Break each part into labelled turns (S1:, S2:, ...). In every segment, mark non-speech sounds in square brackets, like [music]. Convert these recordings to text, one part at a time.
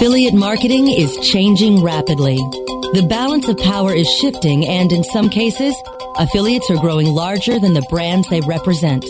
S1: Affiliate marketing is changing rapidly. The balance of power is shifting and in some cases, affiliates are growing larger than the brands they represent.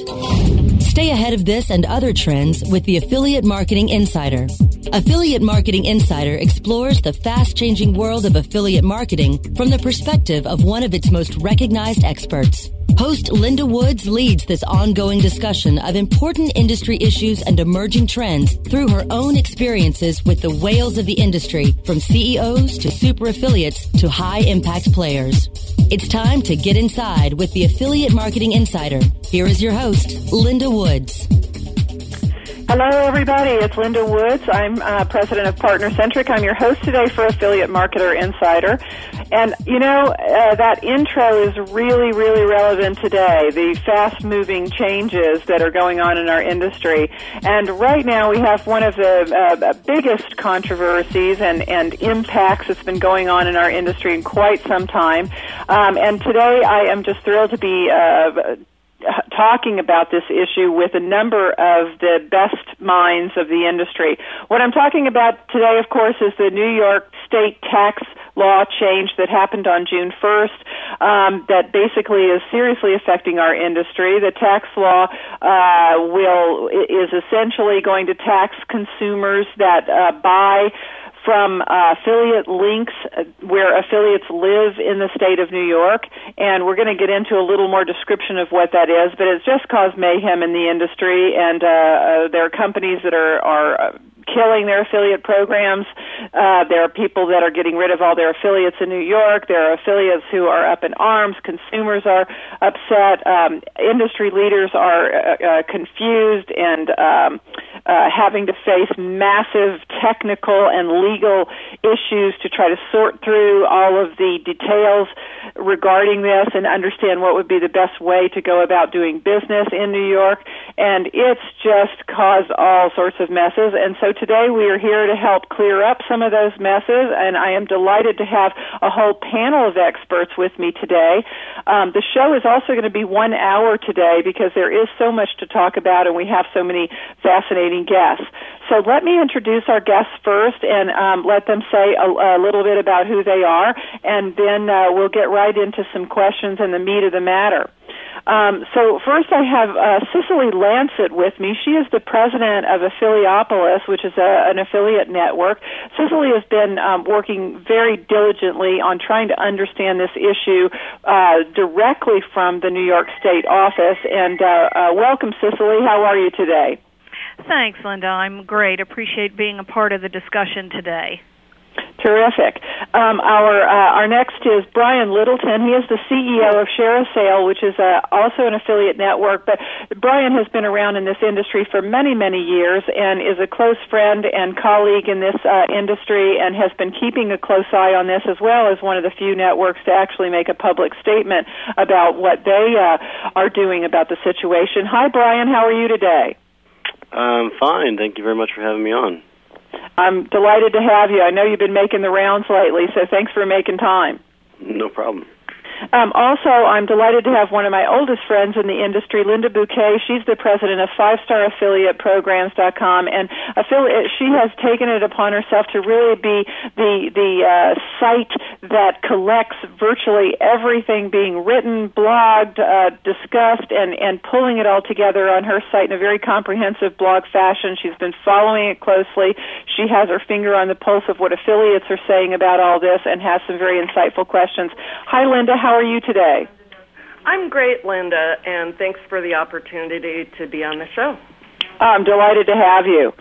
S1: Stay ahead of this and other trends with the Affiliate Marketing Insider. Affiliate Marketing Insider explores the fast changing world of affiliate marketing from the perspective of one of its most recognized experts. Host Linda Woods leads this ongoing discussion of important industry issues and emerging trends through her own experiences with the whales of the industry, from CEOs to super affiliates to high impact players. It's time to get inside with the Affiliate Marketing Insider. Here is your host, Linda Woods.
S2: Hello, everybody. It's Linda Woods. I'm uh, president of Partner Centric. I'm your host today for Affiliate Marketer Insider. And, you know, uh, that intro is really, really relevant today. The fast moving changes that are going on in our industry. And right now we have one of the uh, biggest controversies and, and impacts that's been going on in our industry in quite some time. Um, and today I am just thrilled to be uh, talking about this issue with a number of the best minds of the industry. What I'm talking about today, of course, is the New York State tax law change that happened on June 1st um, that basically is seriously affecting our industry. The tax law uh, will is essentially going to tax consumers that uh, buy from uh, affiliate links uh, where affiliates live in the state of New York, and we're going to get into a little more description of what that is. But it's just caused mayhem in the industry, and uh, uh, there are companies that are are uh, killing their affiliate programs. Uh, there are people that are getting rid of all their affiliates in New York. There are affiliates who are up in arms. Consumers are upset. Um, industry leaders are uh, uh, confused and um, uh, having to face massive technical and legal issues to try to sort through all of the details regarding this and understand what would be the best way to go about doing business in New York. And it's just caused all sorts of messes. And so today we are here to help clear up some of those messes, and I am delighted to have a whole panel of experts with me today. Um, the show is also going to be one hour today because there is so much to talk about, and we have so many fascinating guests. So let me introduce our guests first and um, let them say a, a, little bit about who they are, and then uh, we'll get right into some questions and the meat of the matter. Um, so first, I have uh, Cicely Lancet with me. She is the president of Affiliopolis, which is a, an affiliate network. Cicely has been um, working very diligently on trying to understand this issue uh, directly from the New York State office. And uh, uh welcome, Cicely. How are you today?
S3: Thanks, Linda. I'm great. Appreciate being a part of the discussion today.
S2: Terrific. Um, our uh, our next is Brian Littleton. He is the CEO of ShareASale, which is uh, also an affiliate network. But Brian has been around in this industry for many many years and is a close friend and colleague in this uh, industry, and has been keeping a close eye on this as well as one of the few networks to actually make a public statement about what they uh, are doing about the situation. Hi, Brian. How are you today?
S4: I'm fine. Thank you very much for having me on.
S2: I'm delighted to have you. I know you've been making the rounds lately, so thanks for making time.
S4: No problem.
S2: Um, also, I'm delighted to have one of my oldest friends in the industry, Linda Buquet. She's the president of Five Star Affiliate Programs.com, and affiliate, she has taken it upon herself to really be the the uh, site that collects virtually everything being written, blogged, uh, discussed, and and pulling it all together on her site in a very comprehensive blog fashion. She's been following it closely. She has her finger on the pulse of what affiliates are saying about all this, and has some very insightful questions. Hi, Linda. How are you today?
S5: I'm great, Linda, and thanks for the opportunity to be on the show.
S2: I'm delighted to have you.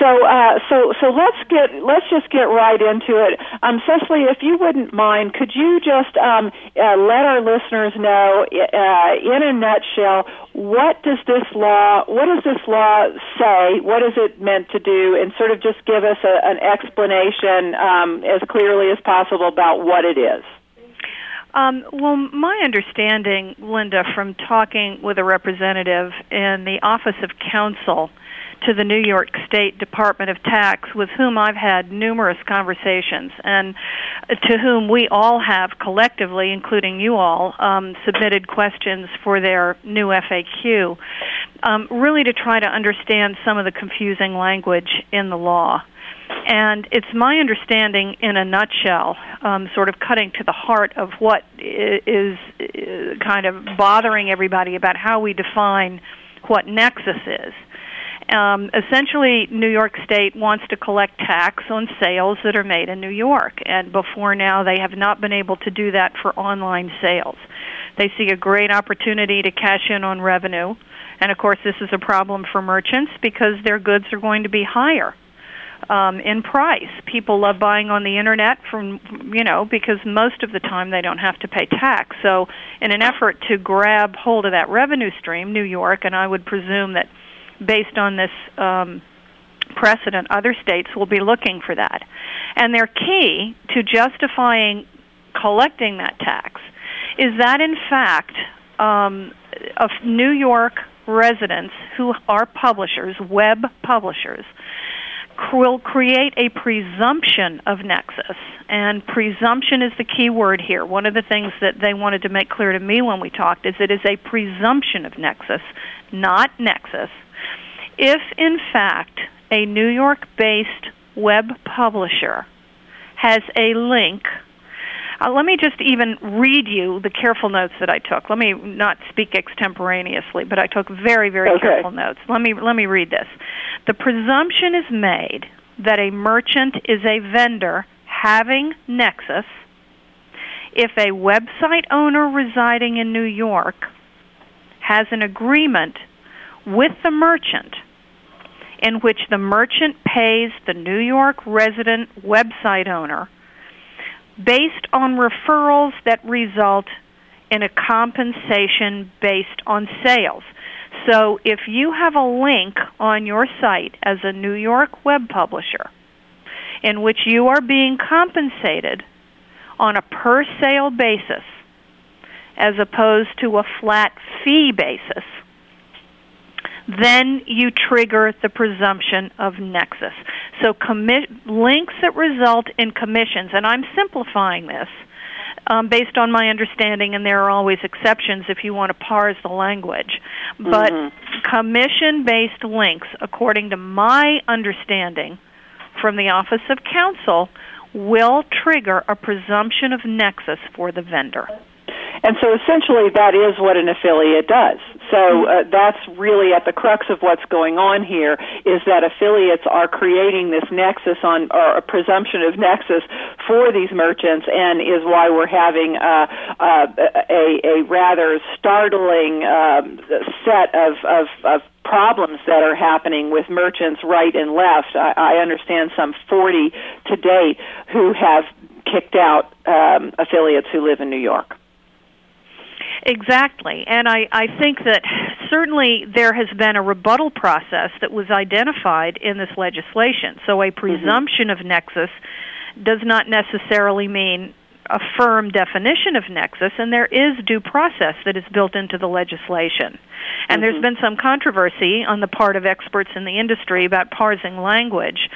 S2: So, uh, so, so let's get let's just get right into it. Um, Cicely, if you wouldn't mind, could you just um, uh, let our listeners know, uh, in a nutshell, what does this law what does this law say? What is it meant to do? And sort of just give us a, an explanation um, as clearly as possible about what it is.
S3: Um, well, my understanding, Linda, from talking with a representative in the Office of Counsel to the New York State Department of Tax, with whom I've had numerous conversations, and to whom we all have collectively, including you all, um, submitted questions for their new FAQ, um, really to try to understand some of the confusing language in the law. And it's my understanding, in a nutshell, um, sort of cutting to the heart of what is, is kind of bothering everybody about how we define what nexus is. Um, essentially, New York State wants to collect tax on sales that are made in New York, and before now, they have not been able to do that for online sales. They see a great opportunity to cash in on revenue, and of course, this is a problem for merchants because their goods are going to be higher um, in price. People love buying on the internet from you know because most of the time they don't have to pay tax. So, in an effort to grab hold of that revenue stream, New York and I would presume that based on this um, precedent, other states will be looking for that. And their key to justifying collecting that tax is that, in fact, um, of New York residents who are publishers, web publishers, will create a presumption of nexus. And presumption is the key word here. One of the things that they wanted to make clear to me when we talked is it is a presumption of nexus, not nexus if in fact a New York based web publisher has a link, uh, let me just even read you the careful notes that I took. Let me not speak extemporaneously, but I took very, very
S2: okay.
S3: careful notes. Let me let me read this. The presumption is made that a merchant is a vendor having nexus if a website owner residing in New York has an agreement with the merchant in which the merchant pays the New York resident website owner based on referrals that result in a compensation based on sales. So if you have a link on your site as a New York web publisher in which you are being compensated on a per sale basis as opposed to a flat fee basis, then you trigger the presumption of nexus. So commi- links that result in commissions, and I'm simplifying this um, based on my understanding, and there are always exceptions if you want to parse the language. But
S2: mm-hmm.
S3: commission based links, according to my understanding from the Office of Counsel, will trigger a presumption of nexus for the vendor.
S2: And so essentially that is what an affiliate does. So uh, that's really at the crux of what's going on here is that affiliates are creating this nexus on or a presumption of nexus for these merchants and is why we're having uh, uh, a, a rather startling um, set of, of, of problems that are happening with merchants right and left. I, I understand some 40 to date who have kicked out um, affiliates who live in New York.
S3: Exactly. And I, I think that certainly there has been a rebuttal process that was identified in this legislation. So a mm-hmm. presumption mm-hmm. of nexus does not necessarily mean a firm definition of nexus, and there is due process that is built into the legislation. And mm-hmm. there's been some controversy on the part of experts in the industry about parsing language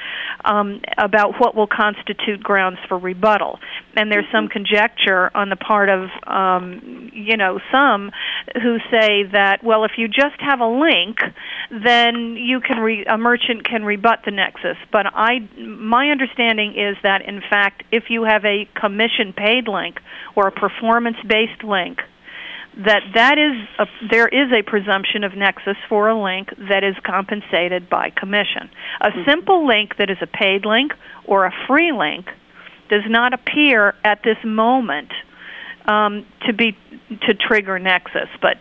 S3: um, about what will constitute grounds for rebuttal. And there's mm-hmm. some conjecture on the part of, um, you know, some who say that, well, if you just have a link, then you can re- a merchant can rebut the nexus. But I, my understanding is that in fact, if you have a commission paid link or a performance based link, that that is a, there is a presumption of nexus for a link that is compensated by commission. A mm-hmm. simple link that is a paid link or a free link does not appear at this moment um, to be to trigger nexus. But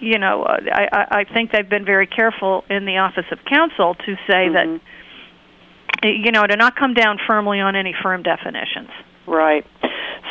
S3: you know, I, I think they've been very careful in the Office of Counsel to say mm-hmm. that you know to not come down firmly on any firm definitions.
S2: Right.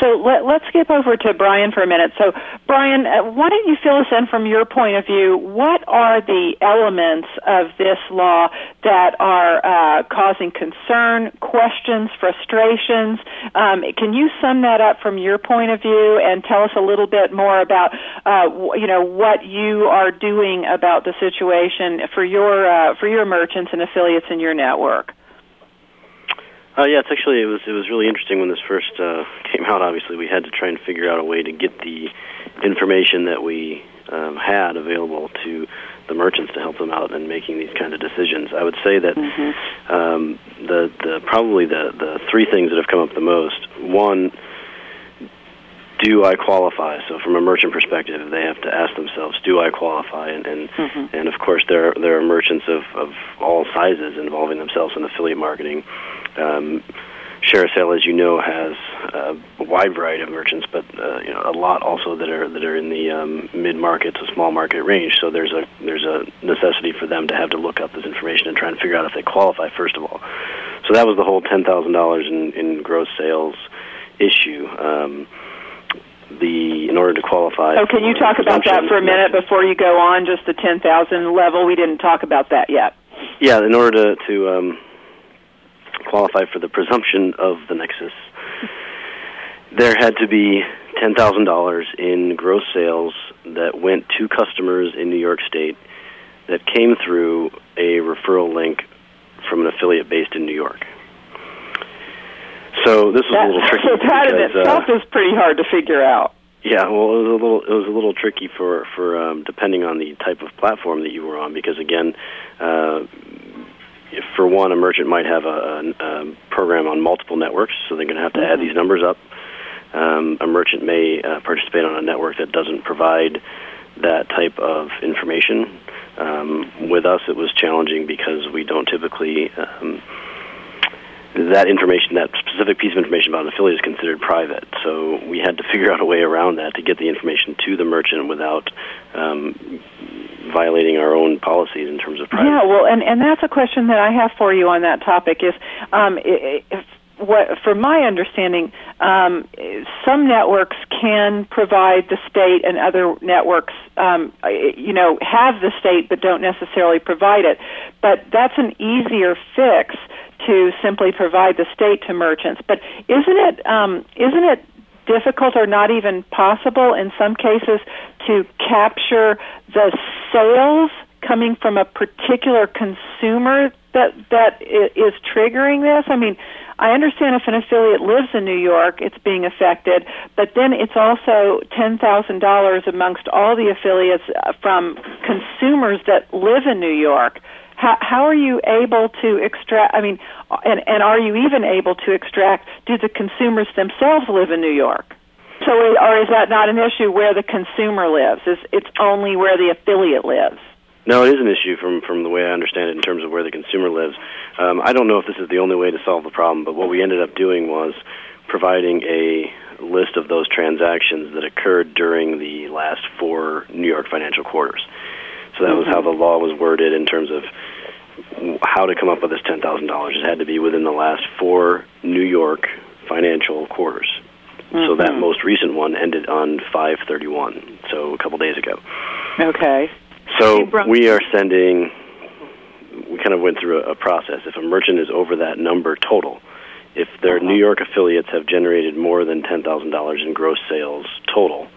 S2: So let, us skip over to Brian for a minute. So, Brian, uh, why don't you fill us in from your point of view? What are the elements of this law that are uh, causing concern, questions, frustrations? Um, can you sum that up from your point of view and tell us a little bit more about, uh, you know, what you are doing about the situation for your uh, for your merchants and affiliates in your network?
S4: Uh, yeah, it's actually it was it was really interesting when this first uh, [laughs] came out. Obviously, we had to try and figure out a way to get the information that we um, had available to the merchants to help them out in making these kind of decisions. I would say that
S2: Mm-hmm.
S4: um, the the probably the the three things that have come up the most. One, do I qualify? So from a merchant perspective, they have to ask themselves, do I qualify? And and,
S2: Mm-hmm.
S4: and of course, there there are merchants of of all sizes involving themselves in affiliate marketing. Um, ShareASale, as you know, has uh, a wide variety of merchants, but uh, you know a lot also that are that are in the um, mid market to small market range. So there's a there's a necessity for them to have to look up this information and try and figure out if they qualify first of all. So that was the whole ten thousand dollars in in gross sales issue. Um, the in order to qualify.
S2: Oh, can you talk about that for a minute before you go on? Just the ten thousand level. We didn't talk about that yet.
S4: Yeah, in order to, to um, qualify for the presumption of the nexus, there had to be ten thousand dollars in gross sales that went to customers in New York State that came through a referral link from an affiliate based in New York. So this was
S2: That,
S4: a little tricky
S2: so that in
S4: uh,
S2: itself is pretty hard to figure out.
S4: yeah, well, it was a little it was a little tricky for for um, depending on the type of platform that you were on because again, uh, if for one, a merchant might have a, a, a program on multiple networks, so they're going to have to add these numbers up. Um, a merchant may uh, participate on a network that doesn't provide that type of information. Um, with us, it was challenging because we don't typically. Um, that information, that specific piece of information about an affiliate is considered private. So we had to [laughs] figure out a way around that to get the information to the merchant without um, violating our own policies in terms of privacy.
S2: Yeah, well, and and that's a question that I have for you on that topic. Is um, if what, from my understanding, um, some networks can provide the state, and other networks, um, you know, have the state but don't necessarily provide it. But that's an easier fix to simply provide the state to merchants. But isn't it um, isn't it difficult or not even possible in some cases to capture the sales coming from a particular consumer that that is triggering this? I mean, I understand if an affiliate lives in New York, it's being affected, but then it's also ten thousand dollars amongst all the affiliates uh, from consumers that live in New York. How, how are you able to extract? I mean, and and are you even able to extract? Do the consumers themselves live in New York? So, or is that not an issue where the consumer lives? Is it's only where the affiliate lives?
S4: No, it is an issue from from the way I understand it in terms of where the consumer lives. Um, I don't know if this is the only way to solve the problem, but what we ended up doing was providing a list of those transactions that occurred during the last four New York financial quarters. So that was how the law was worded in terms of how to come up with this ten thousand dollars. It had to be within the last four New York financial quarters. So that mm-hmm. most recent one ended on five thirty one, so a couple days ago.
S2: Okay.
S4: So we are sending. We kind of went through a, a process. If a merchant is over that number total, if their uh-huh. New York affiliates have generated more than ten thousand dollars in gross sales total,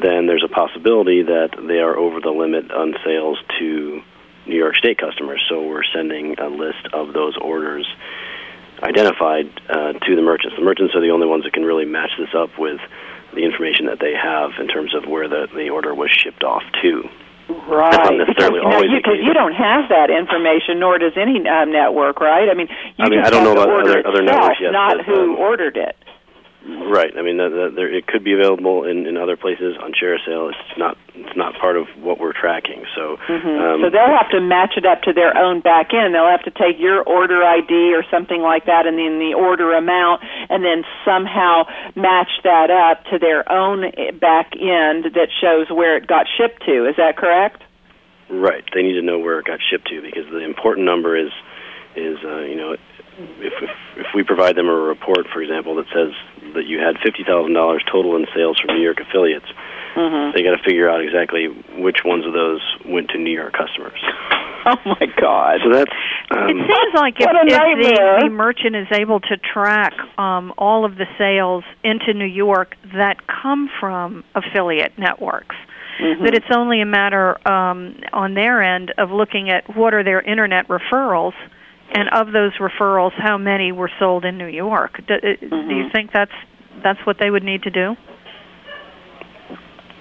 S4: then there's a possibility that they are over the limit on sales to New York State customers. So we're sending a list of those orders identified uh, to the merchants. The merchants are the only ones that can really match this up with the information that they have in terms of where the, the order was shipped off to.
S2: Right.
S4: That's not necessarily
S2: because,
S4: always
S2: you, because you don't have that information, nor does any uh, network, right? I mean, you
S4: I mean,
S2: just
S4: I don't know about other- other networks, yes,
S2: not
S4: but,
S2: who
S4: um,
S2: ordered it.
S4: Right. I mean, that, that there, it could be available in, in other places on share sale. It's not it's not part of what we're tracking. So, um,
S2: so they'll have to match it up to their own back end. They'll have to take your order ID or something like that, and then the order amount, and then somehow match that up to their own eh, back end that shows where it got shipped to. Is that correct?
S4: Right. They need to know where it got shipped to because the important number is is uh, you know if, if if we provide them a report, for example, that says that you had fifty thousand dollars total in sales from New York affiliates,
S2: Mm-hmm.
S4: they got to figure out exactly which ones of those went to New York customers. [laughs]
S2: Oh my God!
S4: So that's
S3: It
S4: um,
S3: seems like if, if the, the merchant is able to track um, all of the sales into New York that come from affiliate networks,
S2: Mm-hmm.
S3: that it's only a matter um, on their end of looking at what are their internet referrals, and of those referrals, how many were sold in New York. Do,
S2: Mm-hmm.
S3: you think that's that's what they would need to do?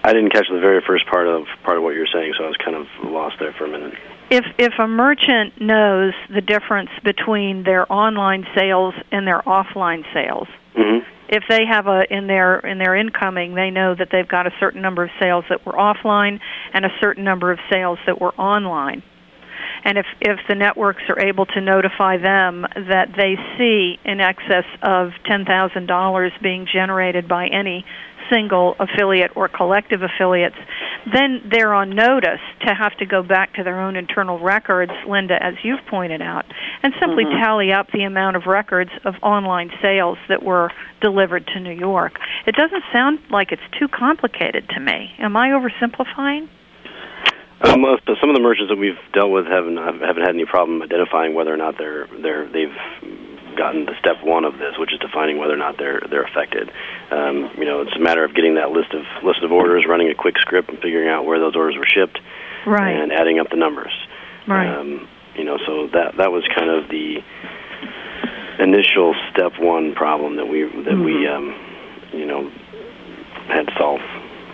S4: I didn't catch the very first part of part of what you were saying, so I was kind of lost there for a minute.
S3: If if a merchant knows the difference between their online sales and their offline sales,
S4: mm-hmm.
S3: if they have a in their in their incoming, they know that they've got a certain number of sales that were offline and a certain number of sales that were online. And if if the networks are able to notify them that they see in excess of ten thousand dollars being generated by any single affiliate or collective affiliates, then they're on notice to have to go back to their own internal records, Linda, as you've pointed out, and simply
S2: mm-hmm.
S3: tally up the amount of records of online sales that were delivered to New York. It doesn't sound like it's too complicated to me. Am I oversimplifying?
S4: Uh, most, some of the merchants that we've dealt with haven't haven't had any problem identifying whether or not they're they're they've gotten to step one of this, which is defining whether or not they're they're affected. Um, you know, it's a matter of getting that list of list of orders, running a quick script, and figuring out where those orders were shipped,
S3: right.
S4: and adding up the numbers.
S3: Right.
S4: Um, you know, so that that was kind of the initial step one problem that we that
S3: mm-hmm.
S4: we um, you know had to solve.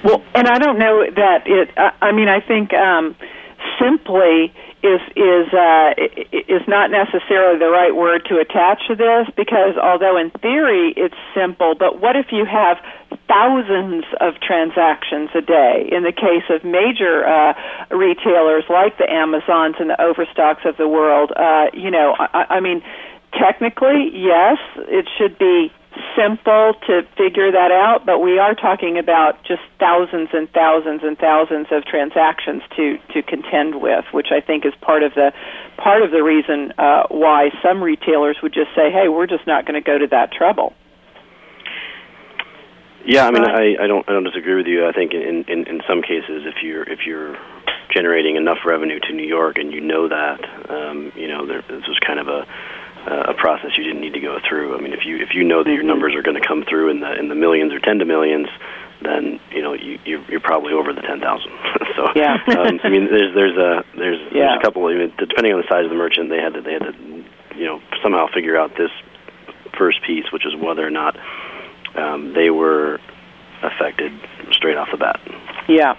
S2: Well, and I don't know that it. I I mean, I think um, simply is is uh, is not necessarily the right word to attach to this because although in theory it's simple, but what if you have thousands of transactions a day? In the case of major uh, retailers like the Amazons and the Overstocks of the world, uh, you know, I, I mean, technically, yes, it should be simple to figure that out, but we are talking about just thousands and thousands and thousands of transactions to to contend with, which I think is part of the part of the reason uh, why some retailers would just say, "Hey, we're just not going to go to that trouble."
S4: Yeah, I mean, I, I don't I don't disagree with you. I think in, in in some cases, if you're if you're generating enough revenue to New York and you know that, um, you know, there, this was kind of a a process you didn't need to go through. I mean, if you if you know that your numbers are going to come through in the in the millions or ten to millions, then you know you you're, you're probably over the ten thousand. [laughs] so
S2: yeah,
S4: um, I mean, there's there's a there's
S2: yeah.
S4: there's a couple. I mean, depending on the size of the merchant, they had to they had to you know somehow figure out this first piece, which is whether or not um, they were affected straight off the bat.
S2: Yeah.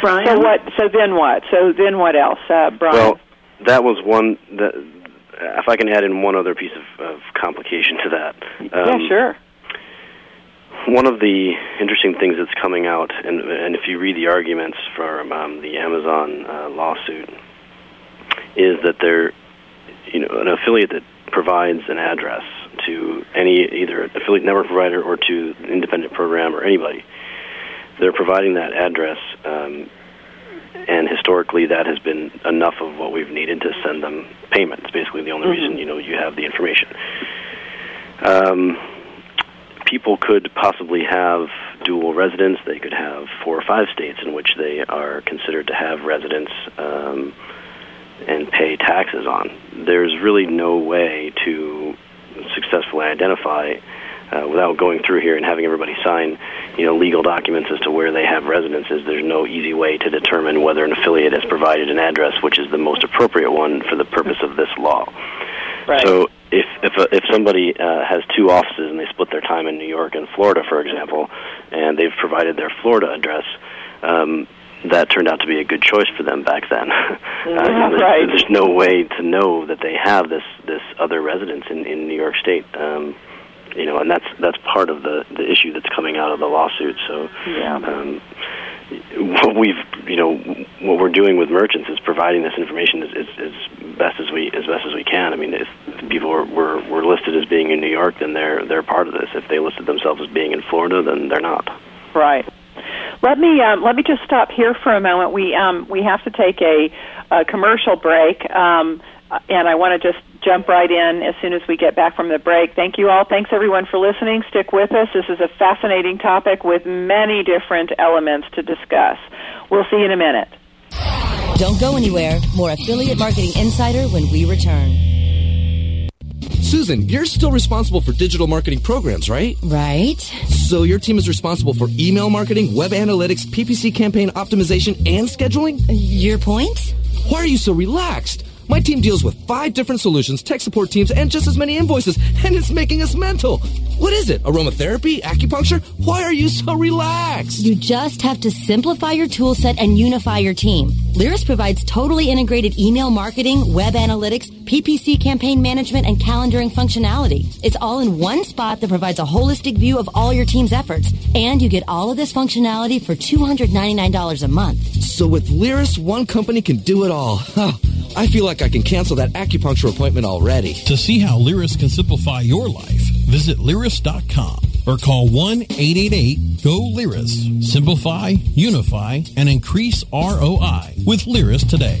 S5: Brian.
S2: So what? So then what? So then what else, uh, Brian?
S4: Well, that was one that if I can add in one other piece of, of complication to that.
S2: Um, yeah, sure.
S4: One of the interesting things that's coming out, and, and if you read the arguments from um, the Amazon uh, lawsuit, is that they're, you know, an affiliate that provides an address to any either affiliate network provider or to an independent program or anybody. They're providing that address um, and historically that has been enough of what we've needed to send them payment. It's basically the only mm-hmm. reason you know you have the information. Um, people could possibly have dual residence. They could have four or five states in which they are considered to have residence um, and pay taxes on. There's really no way to successfully identify uh, without going through here and having everybody sign, you know, legal documents as to where they have residences. There's no easy way to determine whether an affiliate has provided an address, which is the most appropriate one for the purpose of this law.
S2: Right.
S4: So if if a, if somebody uh, has two offices and they split their time in New York and Florida, for example, and they've provided their Florida address. Um, that turned out to be a good choice for them back then. [laughs] uh, there's,
S2: right.
S4: there's no way to know that they have this this other residence in in New York State. Um, you know, and that's that's part of the the issue that's coming out of the lawsuit. So,
S2: yeah.
S4: um, what we've you know what we're doing with merchants is providing this information as, as, as best as we as best as we can. I mean, if people were, were were listed as being in New York, then they're they're part of this. If they listed themselves as being in Florida, then they're not.
S2: Right. Let me um, let me just stop here for a moment. We um, we have to take a, a commercial break, um, and I want to just jump right in as soon as we get back from the break. Thank you all. Thanks everyone for listening. Stick with us. This is a fascinating topic with many different elements to discuss. We'll see you in a minute.
S1: Don't go anywhere. More Affiliate Marketing Insider when we return.
S6: Susan, you're still responsible for digital marketing programs, right?
S1: Right.
S6: So your team is responsible for email marketing, web analytics, PPC campaign optimization, and scheduling?
S1: Your point?
S6: Why are you so relaxed? My team deals with five different solutions, tech support teams, and just as many invoices, [laughs] and it's making us mental. What is it? Aromatherapy? Acupuncture? Why are you so relaxed?
S1: You just have to simplify your tool set and unify your team. Lyris provides totally integrated email marketing, web analytics, PPC campaign management, and calendaring functionality. It's all in one spot that provides a holistic view of all your team's efforts. And you get all of this functionality for $299 a month.
S6: So with Lyris, one company can do it all. [laughs] Oh, I feel like I can cancel that acupuncture appointment already.
S7: To see how Lyris can simplify your life, visit Lyris.com or call 1-888-GO-LYRIS. Simplify, unify, and increase ROI with Lyris today.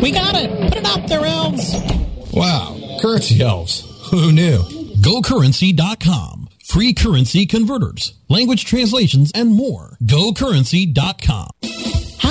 S8: We got it. Put it up there, elves.
S9: Wow, currency elves. Who knew?
S7: GoCurrency.com. Free currency converters, language translations, and more. GoCurrency.com.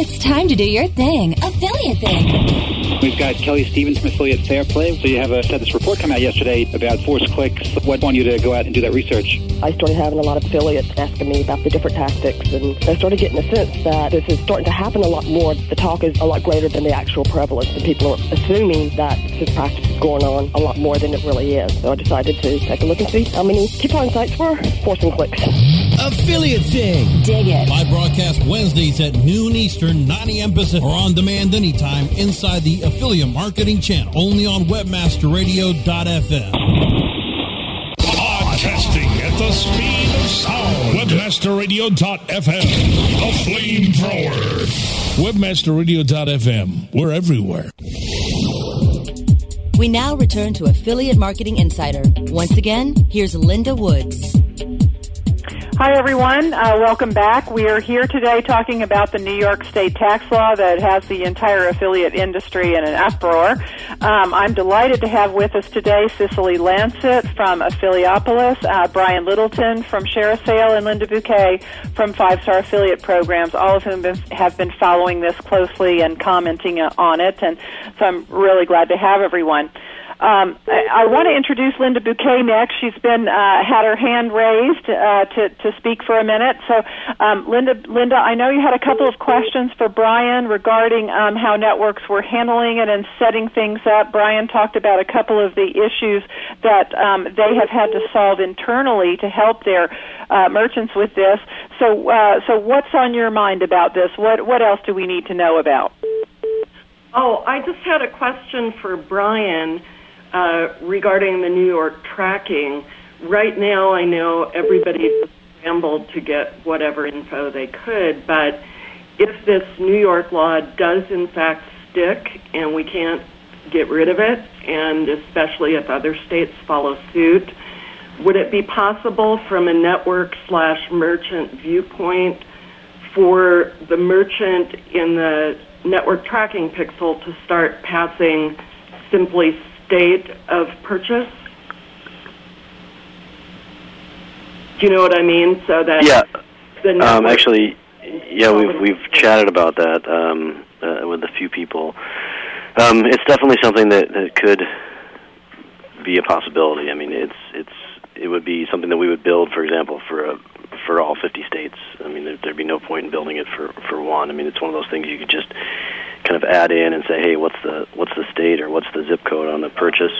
S10: It's time to do your thing, affiliate thing.
S11: We've got Kellie Stevens from Affiliate Fair Play. So you have a, had this report come out yesterday about force clicks. What want you to go out and do that research?
S12: I started having a lot of affiliates asking me about the different tactics, and I started getting a sense that this is starting to happen a lot more. The talk is a lot greater than the actual prevalence, and people are assuming that this practice is going on a lot more than it really is. So I decided to take a look and see how many coupon sites were forcing clicks.
S8: Affiliate thing.
S10: Dig it.
S7: Live broadcast Wednesdays at noon Eastern, 9 a.m. Pacific, or on demand anytime inside the Affiliate Marketing Channel, only on WebmasterRadio.fm.
S13: Podcasting at the speed of sound. WebmasterRadio.fm. The flamethrower. WebmasterRadio.fm. We're everywhere.
S1: We now return to Affiliate Marketing Insider. Once again, here's Linda Woods.
S2: Hi, everyone. Uh, welcome back. We are here today talking about the New York State tax law that has the entire affiliate industry in an uproar. Um, I'm delighted to have with us today Cicely Lancet from Affiliopolis, uh, Brian Littleton from ShareASale, and Linda Buquet from Five Star Affiliate Programs, all of whom have been following this closely and commenting on it. And so I'm really glad to have everyone. Um, I, I want to introduce Linda Buquet next. She's been uh, had her hand raised uh, to to speak for a minute. So, um, Linda, Linda, I know you had a couple of questions for Brian regarding um, how networks were handling it and setting things up. Brian talked about a couple of the issues that um, they have had to solve internally to help their uh, merchants with this. So, uh, so what's on your mind about this? What what else do we need to know about?
S5: Oh, I just had a question for Brian uh, regarding the New York tracking. Right now, I know everybody scrambled to get whatever info they could, but if this New York law does in fact stick and we can't get rid of it, and especially if other states follow suit, would it be possible from a network slash merchant viewpoint for the merchant in the network tracking pixel to start passing simply date of purchase? Do you know what I mean? So that
S4: yeah, um, actually, yeah, we've we've chatted about that um, uh, with a few people. Um, it's definitely something that, that could be a possibility. I mean, it's it's it would be something that we would build, for example, for a for all 50 states. I mean, there, there'd be no point in building it for for one. I mean, it's one of those things you could just kind of add in and say, hey, what's the what's the state or what's the zip code on the purchase?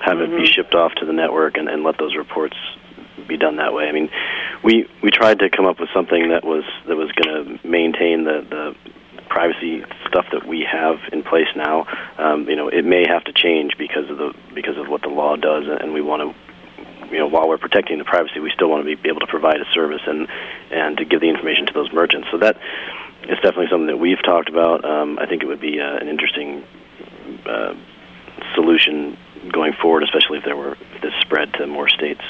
S4: Have mm-hmm. it be shipped off to the network and, and let those reports be done that way. I mean, we we tried to come up with something that was that was going to maintain the the privacy stuff that we have in place now, um, you know, it may have to change because of the because of what the law does, and we want to you know, while we're protecting the privacy, we still want to be able to provide a service and and to give the information to those merchants. So that is definitely something that we've talked about. Um, I think it would be uh, an interesting uh, solution going forward, especially if there were this spread to more states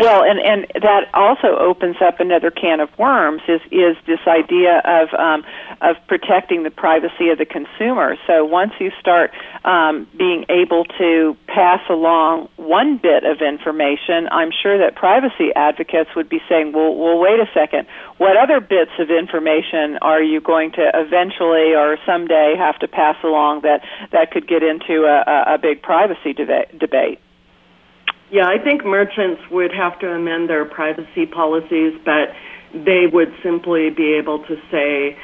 S2: well, and and that also opens up another can of worms. Is is this idea of um, of protecting the privacy of the consumer? So once you start um, being able to pass along one bit of information, I'm sure that privacy advocates would be saying, "Well, well, wait a second. What other bits of information are you going to eventually or someday have to pass along that that could get into a, a big privacy deba- debate?"
S5: Yeah, I think merchants would have to amend their privacy policies, but they would simply be able to say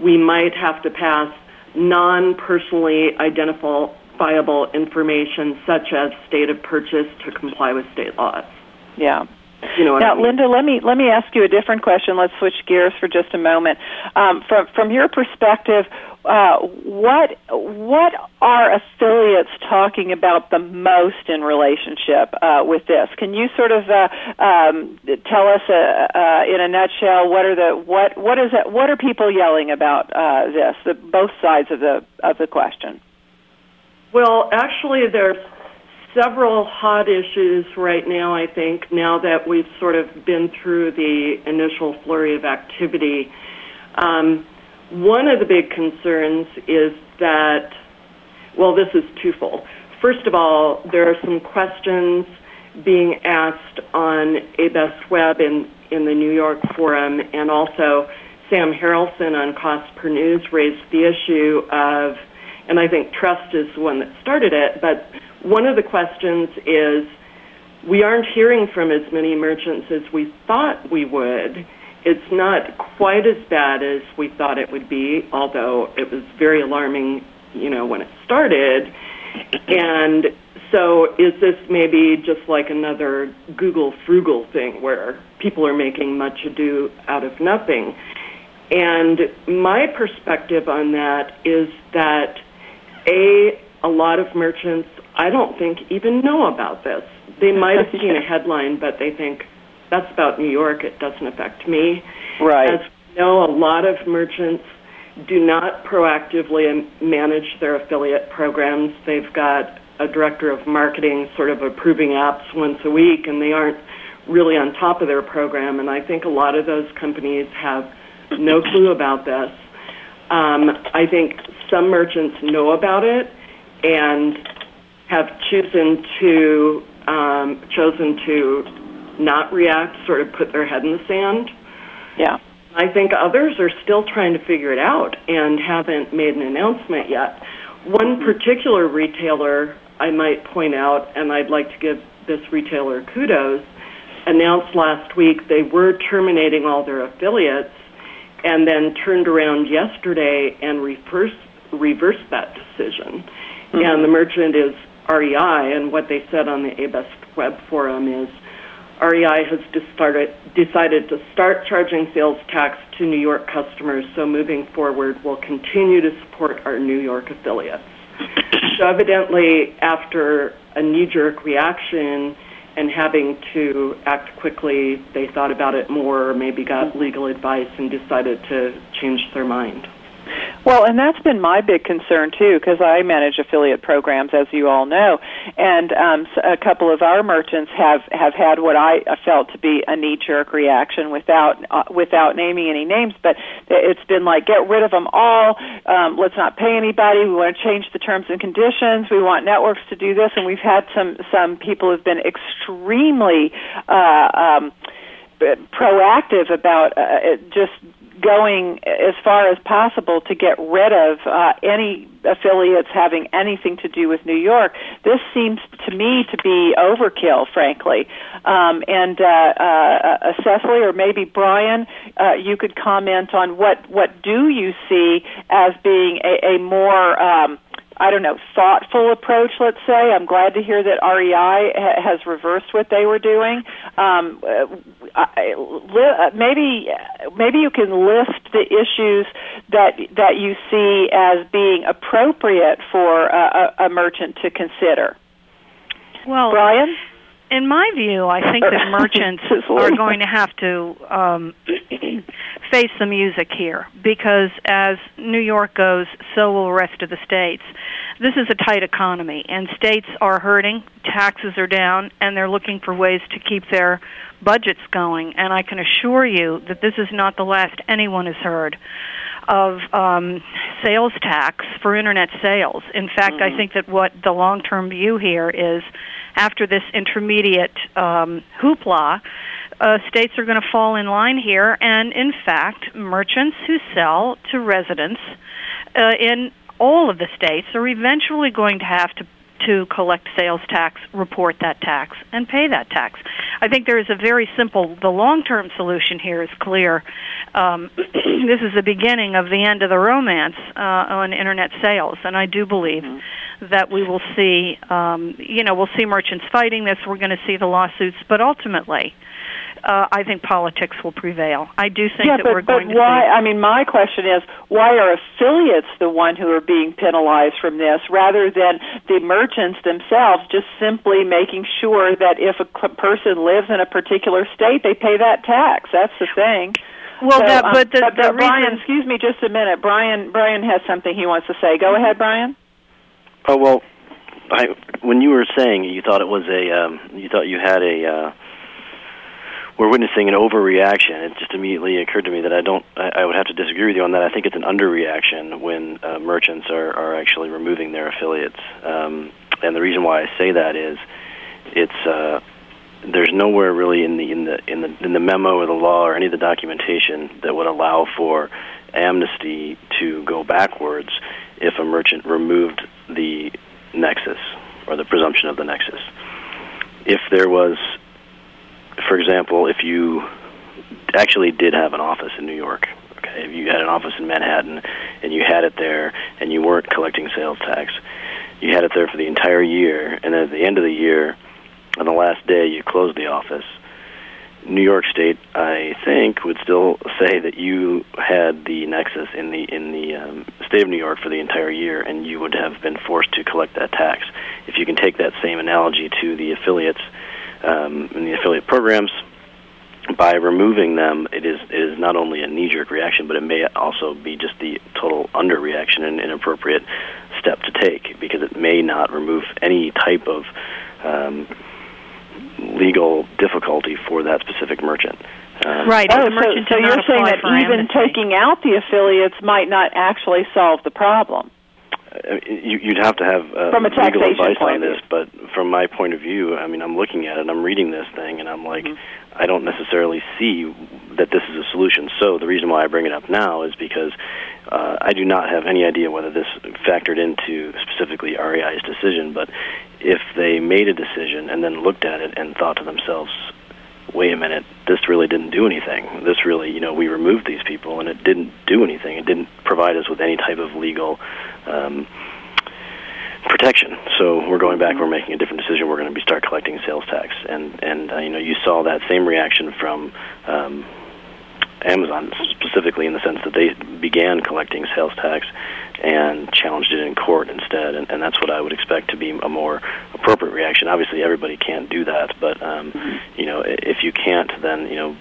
S5: we might have to pass non personally identifiable information such as state of purchase to comply with state laws.
S2: Yeah.
S5: You know
S2: now,
S5: I mean?
S2: Linda, let me let me ask you a different question. Let's switch gears for just a moment. Um, from from your perspective, uh, what what are affiliates talking about the most in relationship uh, with this? Can you sort of uh, um, tell us uh, uh, in a nutshell what are the what what is it, what are people yelling about uh, this? The, both sides of the of the question.
S5: Well, actually, there's several hot issues right now, I think, now that we've sort of been through the initial flurry of activity. Um, one of the big concerns is that, well, this is twofold. First of all, there are some questions being asked on ABestWeb in, in the New York Forum, and also Sam Harrelson on Cost Per News raised the issue of, and I think trust is the one that started it, but one of the questions is we aren't hearing from as many merchants as we thought we would. It's not quite as bad as we thought it would be, although it was very alarming, you know, when it started. And so is this maybe just like another Google frugal thing where people are making much ado out of nothing? And my perspective on that is that A, a lot of merchants I don't think even know about this. They might have seen a [laughs] headline, but they think that's about New York. It doesn't affect me.
S2: Right.
S5: As we know, a lot of merchants do not proactively manage their affiliate programs. They've got a director of marketing sort of approving apps once a week, and they aren't really on top of their program. And I think a lot of those companies have no clue about this. Um, I think some merchants know about it and have chosen to um, chosen to not react, sort of put their head in the sand.
S2: Yeah.
S5: I think others are still trying to figure it out and haven't made an announcement yet. One particular retailer I might point out, and I'd like to give this retailer kudos, announced last week they were terminating all their affiliates and then turned around yesterday and reversed, reversed that decision. Mm-hmm. And the merchant is REI, and what they said on the ABES web forum is REI has decided to start charging sales tax to New York customers, so moving forward, we'll continue to support our New York affiliates. so, evidently, after a knee jerk reaction and having to act quickly, they thought about it more, maybe got legal advice, and decided to change their mind.
S2: Well, and that's been my big concern too, because I manage affiliate programs, as you all know, and um, a couple of our merchants have have had what I felt to be a knee jerk reaction without uh, without naming any names, but it's been like get rid of them all. Um, let's not pay anybody. We want to change the terms and conditions. We want networks to do this, and we've had some some people who've been extremely. Uh, um, proactive about uh, just going as far as possible to get rid of uh, any affiliates having anything to do with New York. This seems to me to be overkill, frankly. Um, and uh, uh, Cicely or maybe Brian, uh, you could comment on what what do you see as being a, a more um, I don't know, thoughtful approach, let's say. I'm glad to hear that REI ha- has reversed what they were doing. Um, uh, I, li- uh, maybe, maybe you can list the issues that that you see as being appropriate for a, a, a merchant to consider.
S3: Well,
S2: Brian.
S3: In my view, I think that [laughs] merchants are going to have to um, face the music here because as New York goes, so will the rest of the states. This is a tight economy, and states are hurting, taxes are down, and they're looking for ways to keep their budgets going. And I can assure you that this is not the last anyone has heard of um, sales tax for internet sales. In fact,
S2: Mm-hmm.
S3: I think that what the long term view here is after this intermediate um, hoopla, uh, states are going to fall in line here, and in fact, merchants who sell to residents uh, in all of the states are eventually going to have to to collect sales tax, report that tax, and pay that tax. I think there is a very simple. The long-term solution here is clear. Um, [clears throat] this is the beginning of the end of the romance uh, on internet sales, and I do believe that we will see. Um, you know, we'll see merchants fighting this. We're going to see the lawsuits, but ultimately. Uh, I think politics will prevail. I do think
S2: yeah,
S3: that
S2: but,
S3: we're
S2: but
S3: going to
S2: why?
S3: see.
S2: I mean, my question is, why are affiliates the one who are being penalized from this, rather than the merchants themselves just simply making sure that if a person lives in a particular state, they pay that tax? That's the thing.
S3: Well,
S2: So,
S3: that-
S2: um,
S3: but the-
S2: but,
S3: the
S2: but Brian,
S3: reason-
S2: excuse me just a minute. Brian, Brian has something he wants to say. Go ahead, Brian.
S4: Oh well, I when you were saying you thought it was a um, you thought you had a uh, we're witnessing an overreaction. It just immediately occurred to me that I don't. I, I would have to disagree with you on that. I think it's an underreaction when uh, merchants are are actually removing their affiliates. Um, and the reason why I say that is it's. Uh, there's nowhere really in the in the in the in the memo or the law or any of the documentation that would allow for amnesty to go backwards if a merchant removed the nexus or the presumption of the nexus. If there was, for example, if you actually did have an office in New York, okay, if you had an office in Manhattan and you had it there and you weren't collecting sales tax, you had it there for the entire year, and at the end of the year, on the last day, you closed the office. New York State, I think, would still say that you had the nexus in the in the um, state of New York for the entire year, and you would have been forced to collect that tax. If you can take that same analogy to the affiliates um, and the affiliate programs, by removing them, it is it is not only a knee-jerk reaction, but it may also be just the total underreaction and inappropriate step to take because it may not remove any type of um, legal difficulty for that specific merchant. Um,
S3: Right.
S2: Oh,
S3: the
S2: so,
S3: merchant
S2: so
S3: did
S2: you're saying that even
S3: amnesty.
S2: taking out the affiliates might not actually solve the problem.
S4: Uh, you, you'd have to have uh,
S2: From a
S4: legal advice on this, but from my point of view, I mean, I'm looking at it, I'm reading this thing, and I'm like,
S2: Mm-hmm.
S4: I don't necessarily see that this is a solution. So the reason why I bring it up now is because uh, I do not have any idea whether this factored into specifically REI's decision, but if they made a decision and then looked at it and thought to themselves, wait a minute, this really didn't do anything. This really, you know, we removed these people and it didn't do anything. It didn't provide us with any type of legal um, protection. So we're going back. We're making a different decision. We're going to be start collecting sales tax, and and uh, you know, you saw that same reaction from. Um, Amazon specifically in the sense that they began collecting sales tax and challenged it in court instead, and, and that's what I would expect to be a more appropriate reaction. Obviously, everybody can't do that, but um, you know, if you can't, then you know,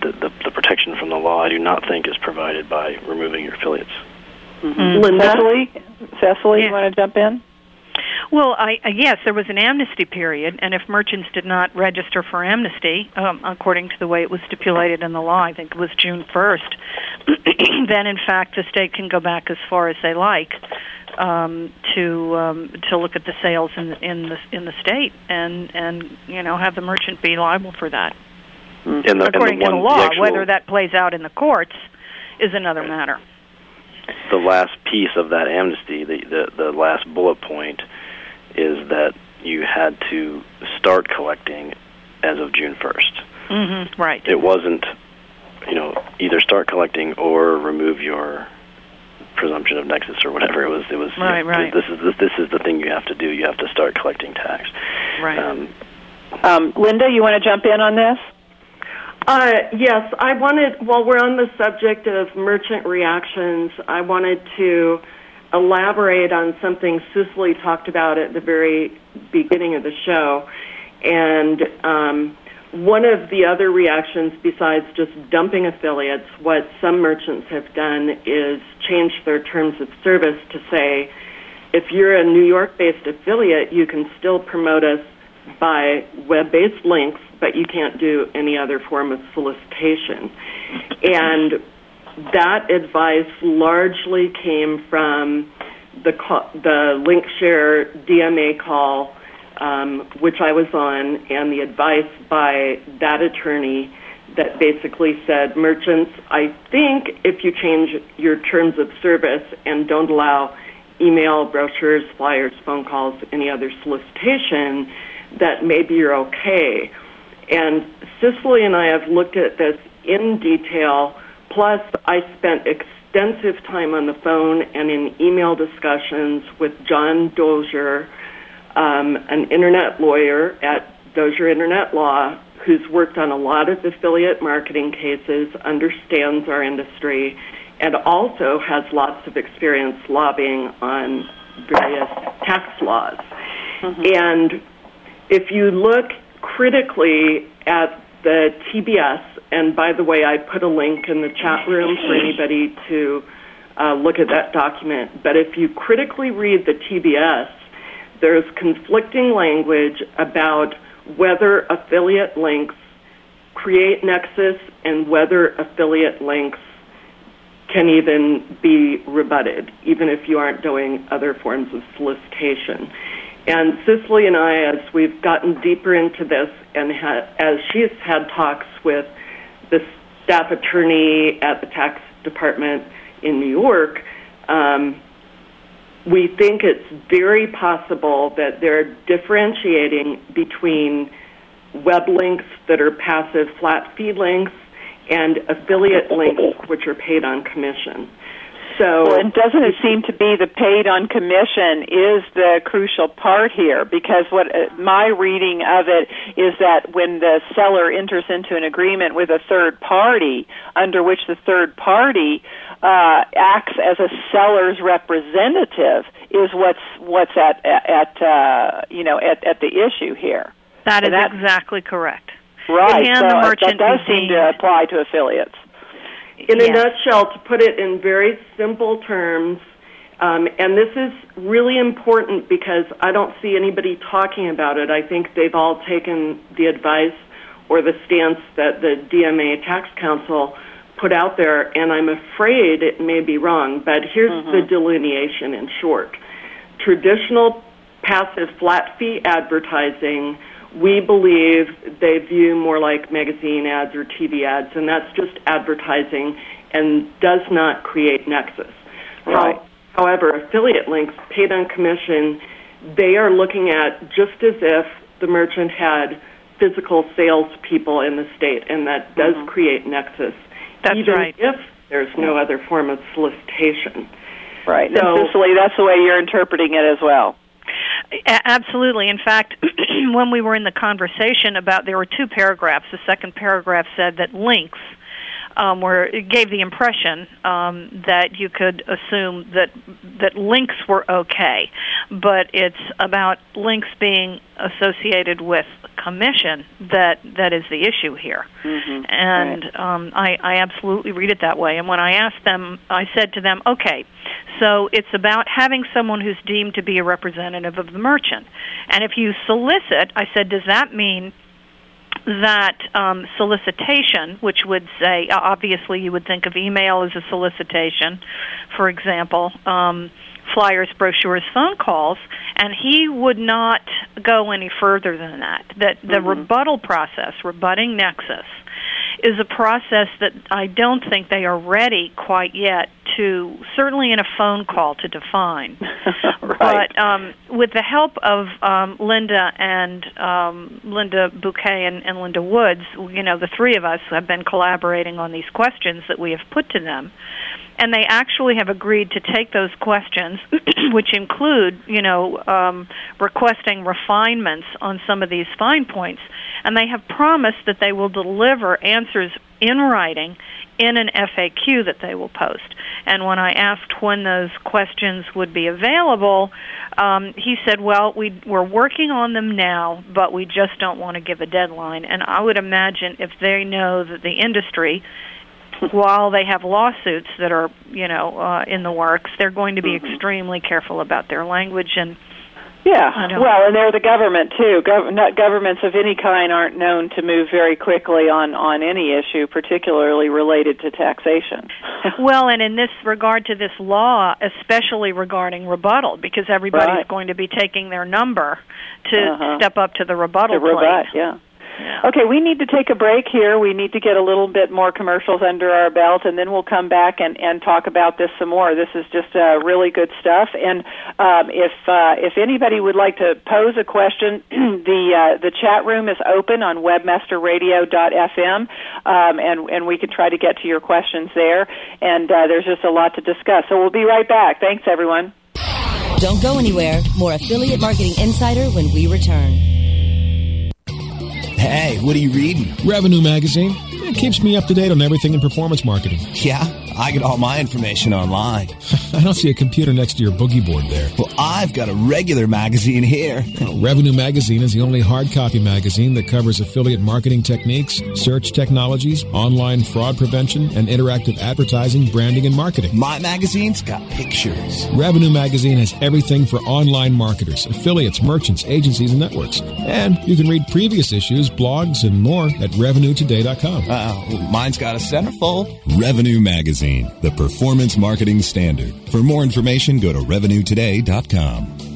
S4: the, the the protection from the law I do not think is provided by removing your affiliates.
S2: Mm-hmm.
S3: Linda?
S2: Cicely, Cicely, you want to jump in?
S3: Well, I, uh, yes, there was an amnesty period, and if merchants did not register for amnesty, um, according to the way it was stipulated in the law, I think it was June 1st, [clears throat] then in fact the state can go back as far as they like um, to um, to look at the sales in the, in the in the state, and and you know have the merchant be liable for that.
S4: And the, and the
S3: according
S4: one,
S3: to the
S4: the
S3: law,
S4: actual-
S3: whether that plays out in the courts is another matter.
S4: The last piece of that amnesty, the, the the last bullet point, is that you had to start collecting as of June first.
S3: Mm-hmm. Right.
S4: It wasn't, you know, either start collecting or remove your presumption of nexus or whatever. It was it was
S3: Right,
S4: you know,
S3: right.
S4: This is the, this is the thing you have to do. You have to start collecting tax.
S3: Right.
S4: Um,
S2: Um, Linda, you want to jump in on this?
S5: Uh, yes, I wanted, while we're on the subject of merchant reactions, I wanted to elaborate on something Cicely talked about at the very beginning of the show. And um, one of the other reactions, besides just dumping affiliates, what some merchants have done is change their terms of service to say, if you're a New York based affiliate, you can still promote us by web based links, but you can't do any other form of solicitation. And that advice largely came from the call, the LinkShare DMA call, um, which I was on, and the advice by that attorney that basically said, merchants, I think if you change your terms of service and don't allow email, brochures, flyers, phone calls, any other solicitation, that maybe you're okay. And Cicely and I have looked at this in detail. Plus, I spent extensive time on the phone and in email discussions with John Dozier, um, an internet lawyer at Dozier Internet Law, who's worked on a lot of affiliate marketing cases, understands our industry, and also has lots of experience lobbying on various tax laws. And if you look critically at the TBS, and by the way, I put a link in the chat room for anybody to uh, look at that document. But if you critically read the TBS, there's conflicting language about whether affiliate links create nexus and whether affiliate links can even be rebutted, even if you aren't doing other forms of solicitation. And Cicely and I, as we've gotten deeper into this, and ha- as she's had talks with the staff attorney at the tax department in New York, um, we think it's very possible that they're differentiating between web links that are passive flat fee links and affiliate links which are paid on commission. So
S2: Well, and doesn't it seem to be the paid on commission is the crucial part here? Because what uh, my reading of it is that when the seller enters into an agreement with a third party, under which the third party uh, acts as a seller's representative, is what's what's at at uh, you know at at the issue here.
S3: That is
S2: And that-
S3: exactly correct.
S2: Right.
S3: And
S2: so
S3: the merchant
S2: that does seem to apply to affiliates.
S5: In a nutshell, to put it in very simple terms, um, and this is really important because I don't see anybody talking about it. I think they've all taken the advice or the stance that the DMA Tax Council put out there, and I'm afraid it may be wrong, but here's the delineation in short. Traditional passive flat fee advertising we believe they view more like magazine ads or TV ads, and that's just advertising and does not create nexus.
S2: Right.
S5: How- However, affiliate links paid on commission, they are looking at just as if the merchant had physical salespeople in the state, and that does mm-hmm. create nexus.
S3: That's
S5: even
S3: right.
S5: if there's no mm-hmm. other form of solicitation.
S2: Right.
S5: So-
S2: and Cicely, that's the way you're interpreting it as well.
S3: Absolutely. In fact, [clears throat] when we were in the conversation about, there were two paragraphs. The second paragraph said that links um, were it gave the impression um, that you could assume that that links were okay, but it's about links being associated with commission that that is the issue here. And um, I, I absolutely read it that way. And when I asked them, I said to them, okay, so it's about having someone who's deemed to be a representative of the merchant. And if you solicit, I said, does that mean that um, solicitation, which would say, obviously, you would think of email as a solicitation, for example, um, flyers, brochures, phone calls, and he would not go any further than that. That the rebuttal process, rebutting Nexus, is a process that I don't think they are ready quite yet to, certainly in a phone call, to define. [laughs] But um, with the help of um, Linda and um, Linda Buquet and, and Linda Woods, you know, the three of us have been collaborating on these questions that we have put to them. And they actually have agreed to take those questions, [clears throat] which include, you know, um, requesting refinements on some of these fine points, and they have promised that they will deliver answers in writing in an FAQ that they will post. And when I asked when those questions would be available, um, he said, "Well, we, we're working on them now, but we just don't want to give a deadline." And I would imagine if they know that the industry while they have lawsuits that are you know uh, in the works, they're going to be mm-hmm. extremely careful about their language and.
S2: Yeah, well, and they're the government too. Gov- not governments of any kind aren't known to move very quickly on on any issue, particularly related to taxation. [laughs]
S3: well, and in this regard to this law, especially regarding rebuttal, because everybody's
S2: right.
S3: going to be taking their number to
S2: uh-huh.
S3: step up to the rebuttal
S2: to rebut,
S3: plate.
S2: yeah. Okay, we need to take a break here. We need to get a little bit more commercials under our belt, and then we'll come back and, and talk about this some more. This is just uh, really good stuff. And um, if uh, if anybody would like to pose a question, [clears throat] the uh, the chat room is open on webmasterradio.fm, um, and and we can try to get to your questions there. And uh, there's just a lot to discuss. So we'll be right back. Thanks, everyone.
S1: Don't go anywhere. More Affiliate Marketing Insider when we return.
S14: Hey, what are you reading?
S15: Revenue Magazine. It keeps me up to date on everything in performance marketing.
S14: Yeah, I get all my information online. [laughs]
S15: I don't see a computer next to your boogie board there.
S14: Well, I've got a regular magazine here.
S15: Revenue Magazine is the only hard copy magazine that covers affiliate marketing techniques, search technologies, online fraud prevention, and interactive advertising, branding, and marketing.
S14: My magazine's got pictures.
S15: Revenue Magazine has everything for online marketers, affiliates, merchants, agencies, and networks. And you can read previous issues, blogs, and more at revenuetoday.com.
S14: Uh, mine's got a centerfold.
S16: Revenue Magazine, the performance marketing standard. For more information, go to revenuetoday.com.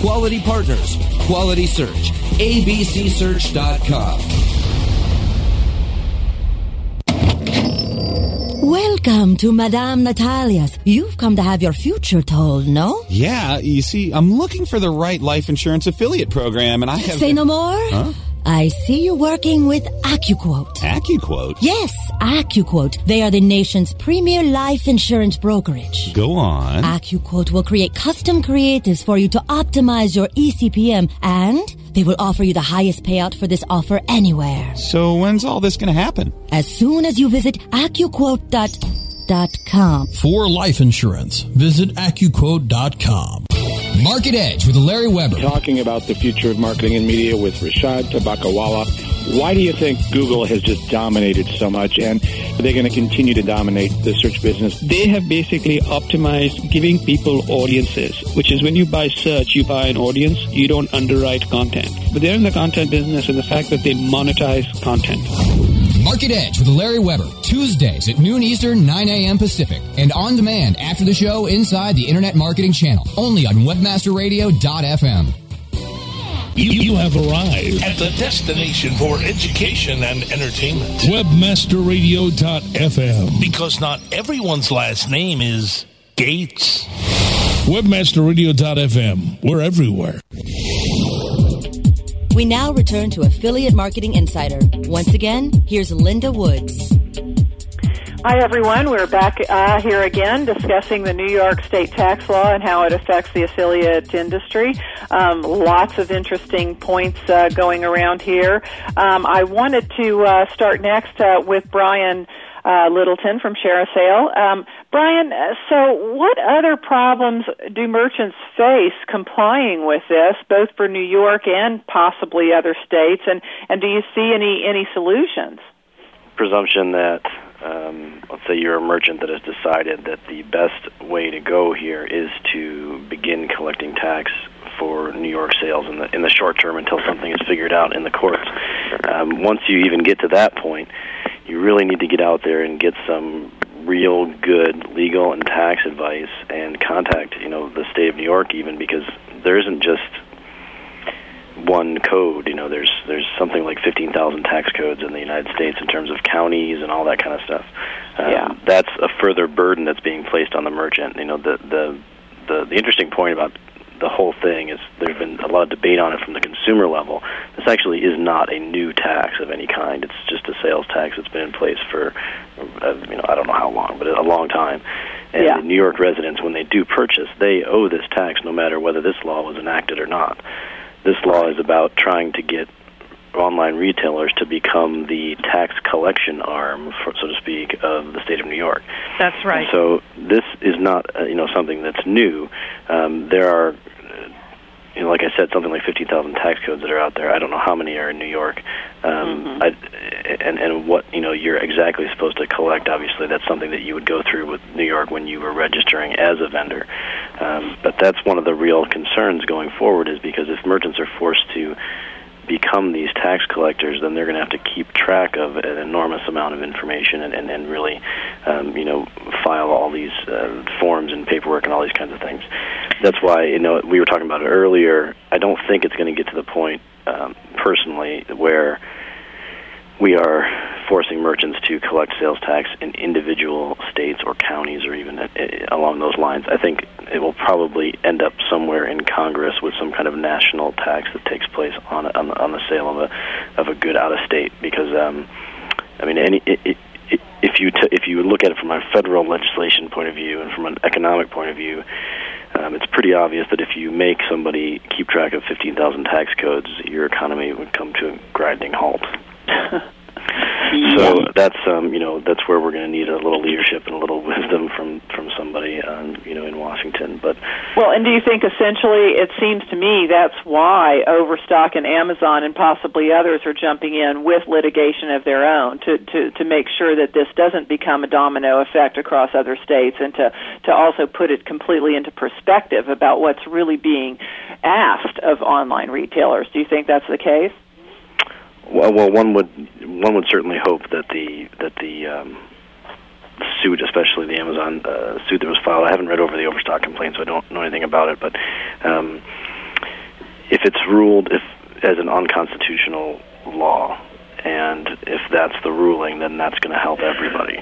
S6: Quality partners, quality search. ABCSearch.com.
S1: Welcome to Madame Natalia's. You've come to have your future told, no?
S17: Yeah, you see, I'm looking for the right life insurance affiliate program, and I have.
S1: Say no more?
S17: Huh?
S1: I see you working with AccuQuote.
S17: AccuQuote?
S1: Yes, AccuQuote. They are the nation's premier life insurance brokerage.
S17: Go on.
S1: AccuQuote will create custom creatives for you to optimize your ECPM and they will offer you the highest payout for this offer anywhere.
S17: So when's all this going to happen?
S1: As soon as you visit AccuQuote.com.
S7: For life insurance, visit AccuQuote.com.
S18: Market Edge with Larry Weber.
S19: Talking about the future of marketing and media with Rishad Tobaccowala. Why do you think Google has just dominated so much and they're going to continue to dominate the search business?
S20: They have basically optimized giving people audiences, which is when you buy search, you buy an audience, you don't underwrite content. But they're in the content business and the fact that they monetize content.
S18: Market Edge with Larry Weber, Tuesdays at noon Eastern, 9 a.m. Pacific, and on demand after the show inside the Internet Marketing Channel, only on WebmasterRadio.fm.
S13: You, you have arrived at the destination for education and entertainment. Webmasterradio.fm. Because not everyone's last name is Gates. Webmasterradio.fm. We're everywhere.
S1: We now return to Affiliate Marketing Insider. Once again, here's Linda Woods.
S2: Hi, everyone. We're back uh, here again discussing the New York State tax law and how it affects the affiliate industry. Um, lots of interesting points uh, going around here. Um, I wanted to uh, start next uh, with Brian. Uh, Littleton from ShareASale. Um, Brian, uh, so what other problems do merchants face complying with this, both for New York and possibly other states? And, and do you see any, any solutions?
S4: Presumption that um, let's say you're a merchant that has decided that the best way to go here is to begin collecting tax for New York sales in the in the short term until something is figured out in the courts. Um, once you even get to that point, you really need to get out there and get some real good legal and tax advice and contact you know the state of New York even because there isn't just one code. You know, there's there's something like 15,000 tax codes in the United States in terms of counties and all that kind of stuff. Um,
S2: Yeah.
S4: That's a further burden that's being placed on the merchant. You know, the the the, the interesting point about the whole thing is there's been a lot of debate on it from the consumer level. This actually is not a new tax of any kind. It's just a sales tax that's been in place for, uh, you know, I don't know how long, but a long time. And
S2: Yeah.
S4: New York residents, when they do purchase, they owe this tax no matter whether this law was enacted or not. This law is about trying to get online retailers to become the tax collection arm, for, so to speak, of the state of New York.
S3: That's right.
S4: And so this is not, uh, you know, something that's new. Um, there are, you know, like I said, something like 50,000 tax codes that are out there. I don't know how many are in New York. Um, I, and and what you know you're exactly supposed to collect. Obviously, that's something that you would go through with New York when you were registering as a vendor. Um, but that's one of the real concerns going forward, is because if merchants are forced to become these tax collectors, then they're going to have to keep track of an enormous amount of information and, and, and really, um, you know, file all these uh, forms and paperwork and all these kinds of things. That's why, you know, we were talking about it earlier. I don't think it's going to get to the point, um, personally, where we are forcing merchants to collect sales tax in individual states or counties or even uh, along those lines. I think it will probably end up somewhere in Congress with some kind of national tax that takes place on on, the, on the sale of a of a good out of state because um, I mean any it, it, if you t- if you look at it from a federal legislation point of view and from an economic point of view, um, it's pretty obvious that if you make somebody keep track of 15,000 tax codes, your economy would come to a grinding halt. [laughs] So that's um, you know that's where we're going to need a little leadership and a little [laughs] wisdom from from somebody um, you know in Washington. But
S2: Well, and do you think essentially it seems to me that's why Overstock and Amazon and possibly others are jumping in with litigation of their own to to to make sure that this doesn't become a domino effect across other states and to to also put it completely into perspective about what's really being asked of online retailers. Do you think that's the case?
S4: Well, well one would one would certainly hope that the that the um, suit, especially the Amazon uh, suit that was filed. I haven't read over the Overstock complaint, so I don't know anything about it. But um, if it's ruled if as an unconstitutional law, and if that's the ruling, then that's going to help everybody.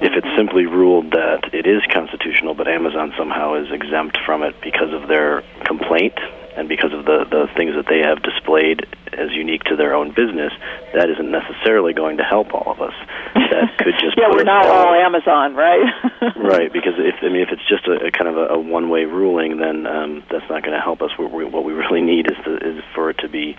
S4: If it's simply ruled that it is constitutional, but Amazon somehow is exempt from it because of their complaint and because of the, the things that they have displayed as unique to their own business, that isn't necessarily going to help all of us. That [laughs] could just
S2: yeah, we're not
S4: all
S2: all Amazon, right? [laughs]
S4: right because if I mean if it's just a, a kind of a, a one way ruling, then um, that's not going to help us. What we, what we really need is to, is for it to be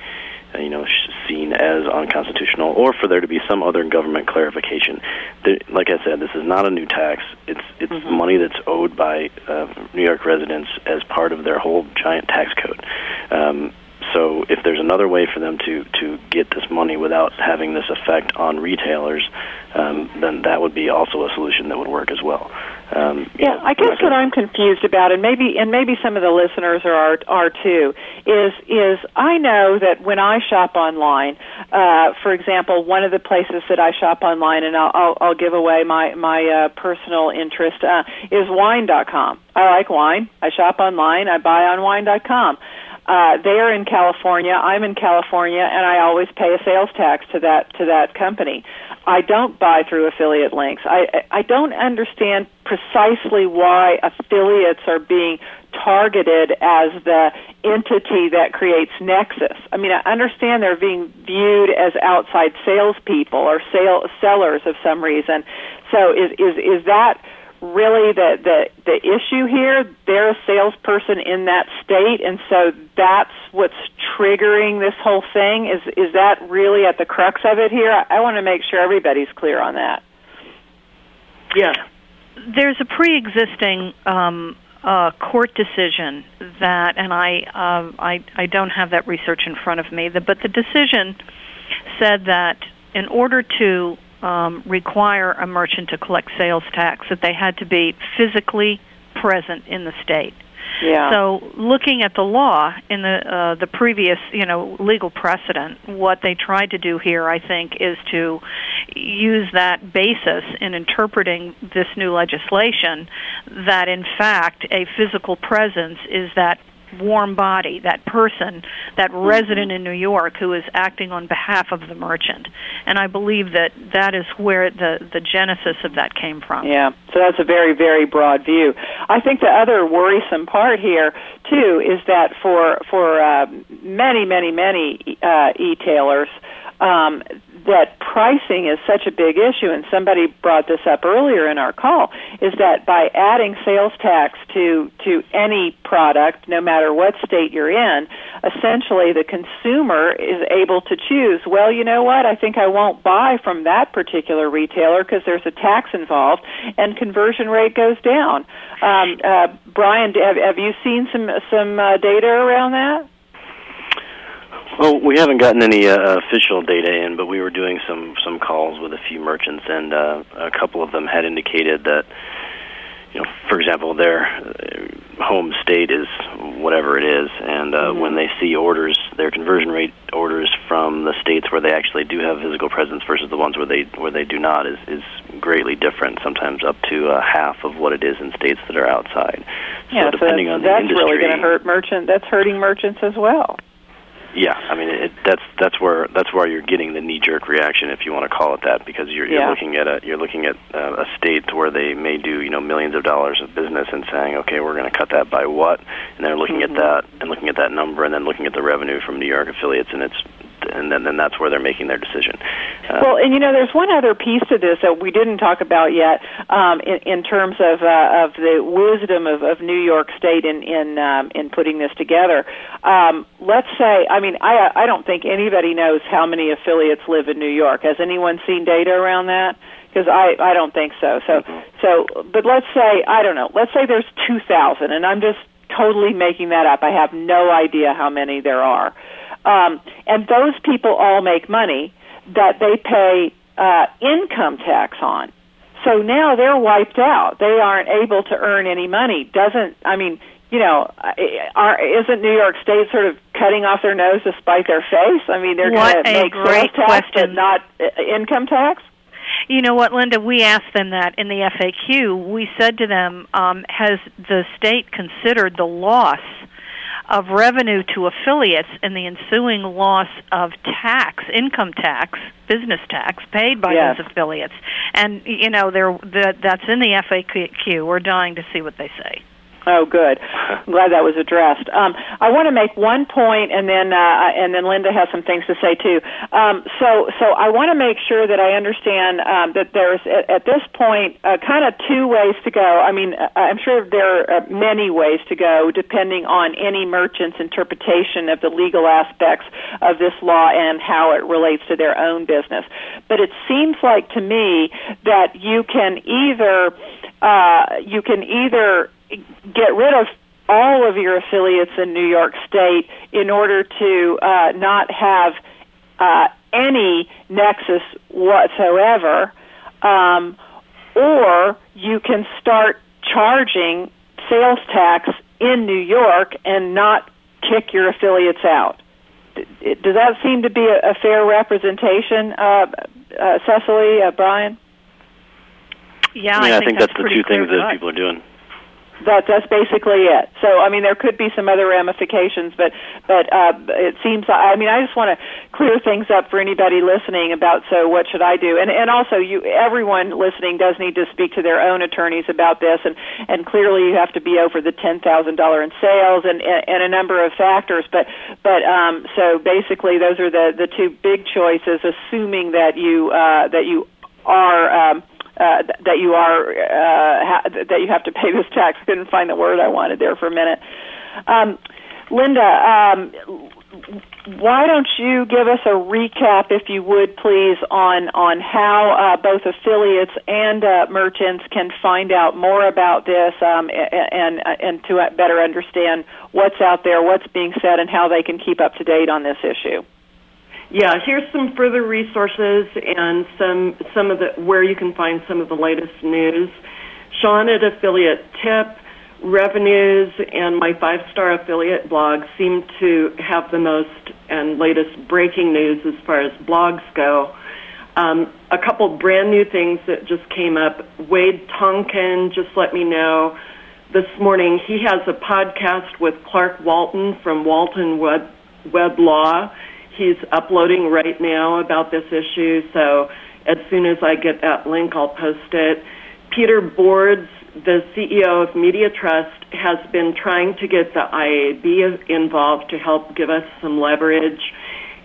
S4: you know sh- seen as unconstitutional, or for there to be some other government clarification. There, like I said, this is not a new tax. It's it's money that's owed by uh, New York residents as part of their whole giant tax code. Um, so if there's another way for them to to get this money without having this effect on retailers, um, then that would be also a solution that would work as well. Um,
S2: Yeah,
S4: know,
S2: I guess what I'm confused about, and maybe and maybe some of the listeners are are too, is is I know that when I shop online, uh, for example, one of the places that I shop online, and I'll I'll, I'll give away my my uh, personal interest uh, is wine.com. I like wine. I shop online. I buy on wine.com. Uh, they are in California. I'm in California, and I always pay a sales tax to that to that company. I don't buy through affiliate links. I I don't understand precisely why affiliates are being targeted as the entity that creates nexus. I mean, I understand they're being viewed as outside salespeople or sale sellers of some reason. So is is is that really the the the issue here? They're a salesperson in that state, and so that's what's triggering this whole thing. Is is that really at the crux of it here? I, I want to make sure everybody's clear on that.
S5: Yeah.
S3: There's a pre-existing um, uh, court decision that, and I, uh, I, I don't have that research in front of me, the, but the decision said that in order to um, require a merchant to collect sales tax, that they had to be physically present in the state.
S2: Yeah.
S3: So, looking at the law in the uh, the previous, you know, legal precedent, what they tried to do here, I think, is to use that basis in interpreting this new legislation that in fact a physical presence is that warm body, that person, that
S2: Mm-hmm.
S3: resident in New York who is acting on behalf of the merchant. And I believe that that is where the, the genesis of that came from.
S2: Yeah, so that's a very, very broad view. I think the other worrisome part here, too, is that for for uh, many, many, many uh, e-tailers, um, that pricing is such a big issue, and somebody brought this up earlier in our call, is that by adding sales tax to to any product, no matter what state you're in, essentially the consumer is able to choose. Well, you know what? I think I won't buy from that particular retailer because there's a tax involved, and conversion rate goes down. Um, uh, Brian, have, have you seen some some uh, data around that?
S4: Well, we haven't gotten any uh, official data in, but we were doing some some calls with a few merchants, and uh, a couple of them had indicated that, you know, for example, their uh, home state is whatever it is, and uh,
S2: Mm-hmm.
S4: when they see orders, their conversion rate orders from the states where they actually do have physical presence versus the ones where they where they do not is is greatly different. Sometimes up to uh, half of what it is in states that are outside.
S2: yeah,
S4: so depending
S2: that's,
S4: on the
S2: that's
S4: industry,
S2: really going to hurt merchant. That's hurting merchants as well.
S4: Yeah, I mean it, that's that's where that's where you're getting the knee jerk reaction, if you want to call it that, because you're, you're
S2: Yeah.
S4: looking at a you're looking at uh, a state where they may do you know millions of dollars of business and saying, okay, we're going to cut that by what, and they're looking
S2: Mhm.
S4: at that and looking at that number, and then looking at the revenue from New York affiliates, and it's and then then that's where they're making their decision.
S2: Well, and you know, there's one other piece to this that we didn't talk about yet, um, in, in terms of uh, of the wisdom of, of New York State in in um, in putting this together. Um, let's say, I mean, I I don't think anybody knows how many affiliates live in New York. Has anyone seen data around that? Because I I don't think so. So so, but let's say I don't know. Let's say there's two thousand, and I'm just totally making that up. I have no idea how many there are. Um, and those people all make money that they pay uh, income tax on. So now they're wiped out. They aren't able to earn any money. Doesn't I mean, you know, are, isn't New York State sort of cutting off their nose to spite their face? I mean, they're going to make sales
S3: great
S2: tax but
S3: question.
S2: not uh, income tax.
S3: You know what, Linda? We asked them that in the FAQ. We said to them, um, "Has the state considered the loss of revenue to affiliates and the ensuing loss of tax, income tax, business tax paid by
S2: Yes.
S3: those affiliates?" And you know, they're, that that's in the FAQ. We're dying to see what they say.
S2: Oh, good. I'm [laughs] glad that was addressed. Um, I want to make one point, and then uh, and then Linda has some things to say too. Um, so, so I want to make sure that I understand um, that there's at, at this point uh, kind of two ways to go. I mean, uh, I'm sure there are uh, many ways to go, depending on any merchant's interpretation of the legal aspects of this law and how it relates to their own business. But it seems like to me that you can either uh, you can either get rid of all of your affiliates in New York State in order to uh, not have uh, any nexus whatsoever, um, or you can start charging sales tax in New York and not kick your affiliates out. Does that seem to be a, a fair representation, uh, uh, Cicely, uh, Brian?
S3: Yeah,
S4: I mean,
S3: I
S4: I
S3: think
S4: think
S3: that's
S4: that's the two things that people are doing.
S2: That that's basically it. So I mean, there could be some other ramifications, but but uh, it seems. I mean, I just want to clear things up for anybody listening about. So what should I do? And and also, you everyone listening does need to speak to their own attorneys about this. And and clearly, you have to be over the ten thousand dollar in sales and and a number of factors. But but um, so basically, those are the the two big choices. Assuming that you uh, that you are. Um, uh, th- that you are uh, ha- that you have to pay this tax. I couldn't find the word I wanted there for a minute. Um, Linda, um, why don't you give us a recap, if you would, please, on on how uh, both affiliates and uh, merchants can find out more about this um, and and to better understand what's out there, what's being said, and how they can keep up to date on this issue.
S5: Yeah, here's some further resources and some some of the where you can find some of the latest news. Sean at Affiliate Tip, revenues, and my five star affiliate blog seem to have the most and latest breaking news as far as blogs go. Um, a couple brand new things that just came up. Wade Tonkin just let me know this morning he has a podcast with Clark Walton from Walton Web, Web Law. He's uploading right now about this issue, so as soon as I get that link, I'll post it. Peter Bordes, the CEO of Media Trust, has been trying to get the IAB involved to help give us some leverage,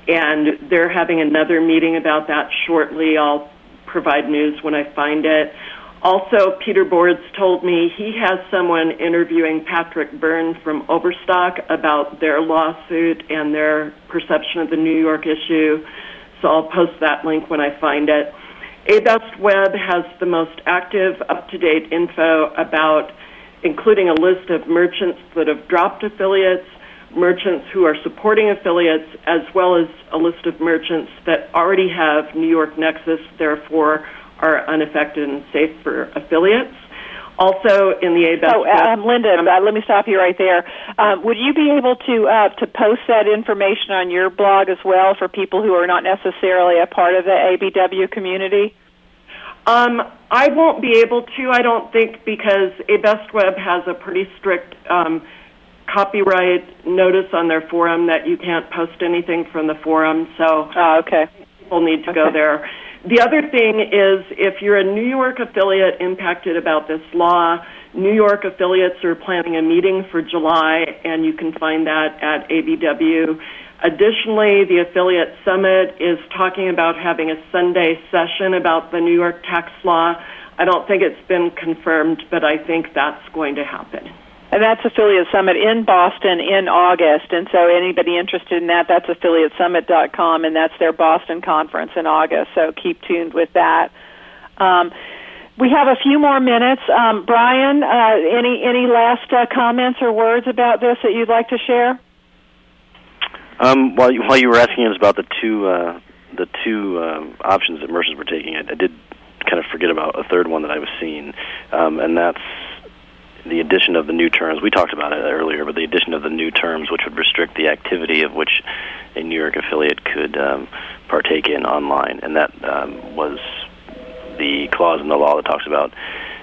S5: and they're having another meeting about that shortly. I'll provide news when I find it. Also, Peter Bordes told me he has someone interviewing Patrick Byrne from Overstock about their lawsuit and their perception of the New York issue. So I'll post that link when I find it. ABestWeb has the most active, up to date info about, including a list of merchants that have dropped affiliates, merchants who are supporting affiliates, as well as a list of merchants that already have New York Nexus, therefore are unaffected and safe for affiliates. Also, in the ABEST.
S2: Oh, um, Linda, uh, let me stop you right there. Um, would you be able to uh, to post that information on your blog as well for people who are not necessarily a part of the ABW community?
S5: Um, I won't be able to. I don't think because ABEST Web has a pretty strict um, copyright notice on their forum that you can't post anything from the forum. So,
S2: uh, okay,
S5: people need to
S2: okay.
S5: go there. The other thing is if you're a New York affiliate impacted about this law, New York affiliates are planning a meeting for July, and you can find that at ABW. Additionally, the Affiliate Summit is talking about having a Sunday session about the New York tax law. I don't think it's been confirmed, but I think that's going to happen.
S2: And that's Affiliate Summit in Boston in August. And so anybody interested in that, that's affiliatesummit.com, and that's their Boston conference in August. So keep tuned with that. Um, we have a few more minutes. Um, Brian, uh, any any last uh, comments or words about this that you'd like to share?
S4: Um, while you, while you were asking us about the two uh, the two um, options that merchants were taking, I, I did kind of forget about a third one that I was seeing, um, and that's the addition of the new terms. We talked about it earlier, but the addition of the new terms, which would restrict the activity of which a New York affiliate could um, partake in online, and that um, was the clause in the law that talks about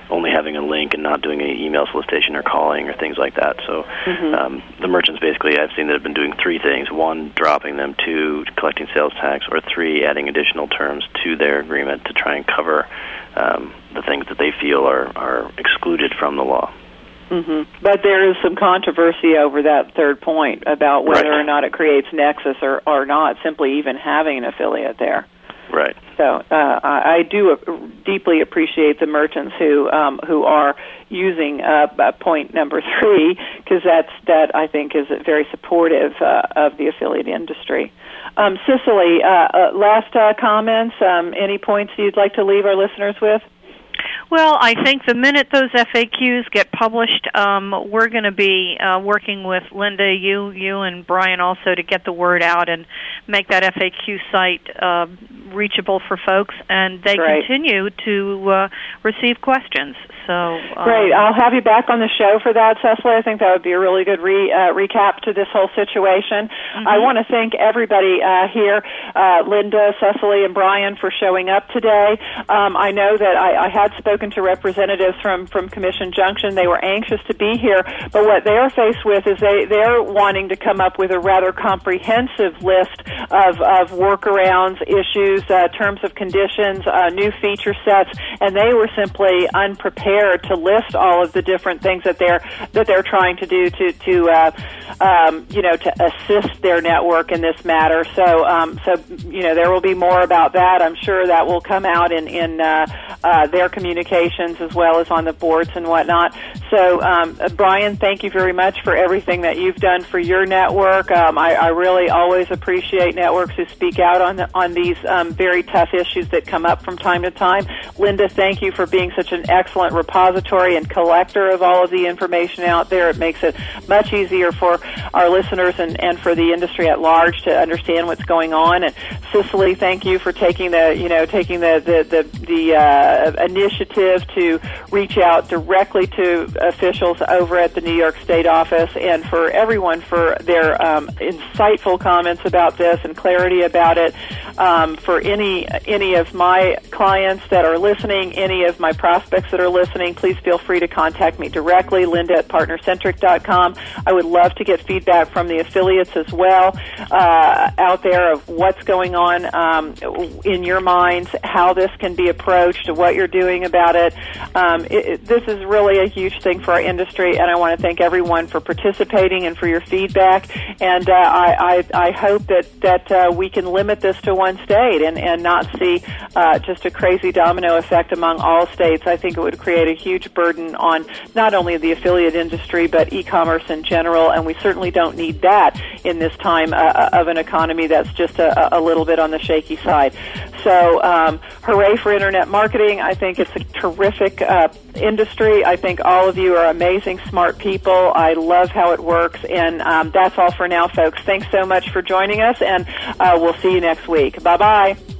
S4: only having a link and not doing any email solicitation or calling or things like that. So
S2: Mm-hmm.
S4: um, the merchants basically I've seen that have been doing three things: one, dropping them; two, collecting sales tax; or three, adding additional terms to their agreement to try and cover um, the things that they feel are are excluded from the law.
S2: Hmm But there is some controversy over that third point about whether
S4: Right.
S2: or not it creates nexus or, or not, simply even having an affiliate there.
S4: Right.
S2: So uh, I, I do uh, deeply appreciate the merchants who um, who are using uh, uh, point number three because that's that I think is very supportive uh, of the affiliate industry. Um, Cicely, uh, uh, last uh, comments. Um, any points you'd like to leave our listeners with?
S3: Well, I think the minute those FAQs get published, um, we're going to be uh, working with Linda, you, you, and Brian also to get the word out and make that FAQ site uh, reachable for folks, and they
S2: Great.
S3: continue to uh, receive questions. So um,
S2: Great. I'll have you back on the show for that, Cicely. I think that would be a really good re, uh, recap to this whole situation. I want to thank everybody uh, here, uh, Linda, Cicely, and Brian, for showing up today. Um, I know that I, I had spoken to representatives from, from Commission Junction. They were anxious to be here, but what they're faced with is they, they're wanting to come up with a rather comprehensive list of, of workarounds, issues, uh, terms of conditions, uh, new feature sets, and they were simply unprepared to list all of the different things that they're that they're trying to do to to uh, um, you know to assist their network in this matter. So um, so you know there will be more about that. I'm sure that will come out in in uh, uh, their communications as well as on the boards and whatnot. So um, uh, Brian, thank you very much for everything that you've done for your network. Um, I, I really always appreciate networks who speak out on the, on these um, very tough issues that come up from time to time. Linda, thank you for being such an excellent repository and collector of all of the information out there. It makes it much easier for our listeners and, and for the industry at large to understand what's going on. And Cicely, thank you for taking the you know taking the the the, the uh, initiative to reach out directly to officials over at the New York State office, and for everyone for their um, insightful comments about this and clarity about it. Um, for for any any of my clients that are listening, any of my prospects that are listening, please feel free to contact me directly, Linda at partnercentric.com. I would love to get feedback from the affiliates as well uh, out there of what's going on um, in your minds, how this can be approached, what you're doing about it. Um, it, it. This is really a huge thing for our industry, and I want to thank everyone for participating and for your feedback. And uh, I, I, I hope that that uh, we can limit this to one state and and not see uh, just a crazy domino effect among all states. I think it would create a huge burden on not only the affiliate industry but e-commerce in general, and we certainly don't need that in this time uh, of an economy that's just a, a little bit on the shaky side. So, um, hooray for internet marketing! I think it's a terrific uh, industry. I think all of you are amazing, smart people. I love how it works, and um, that's all for now, folks. Thanks so much for joining us, and uh, we'll see you next week. Bye bye.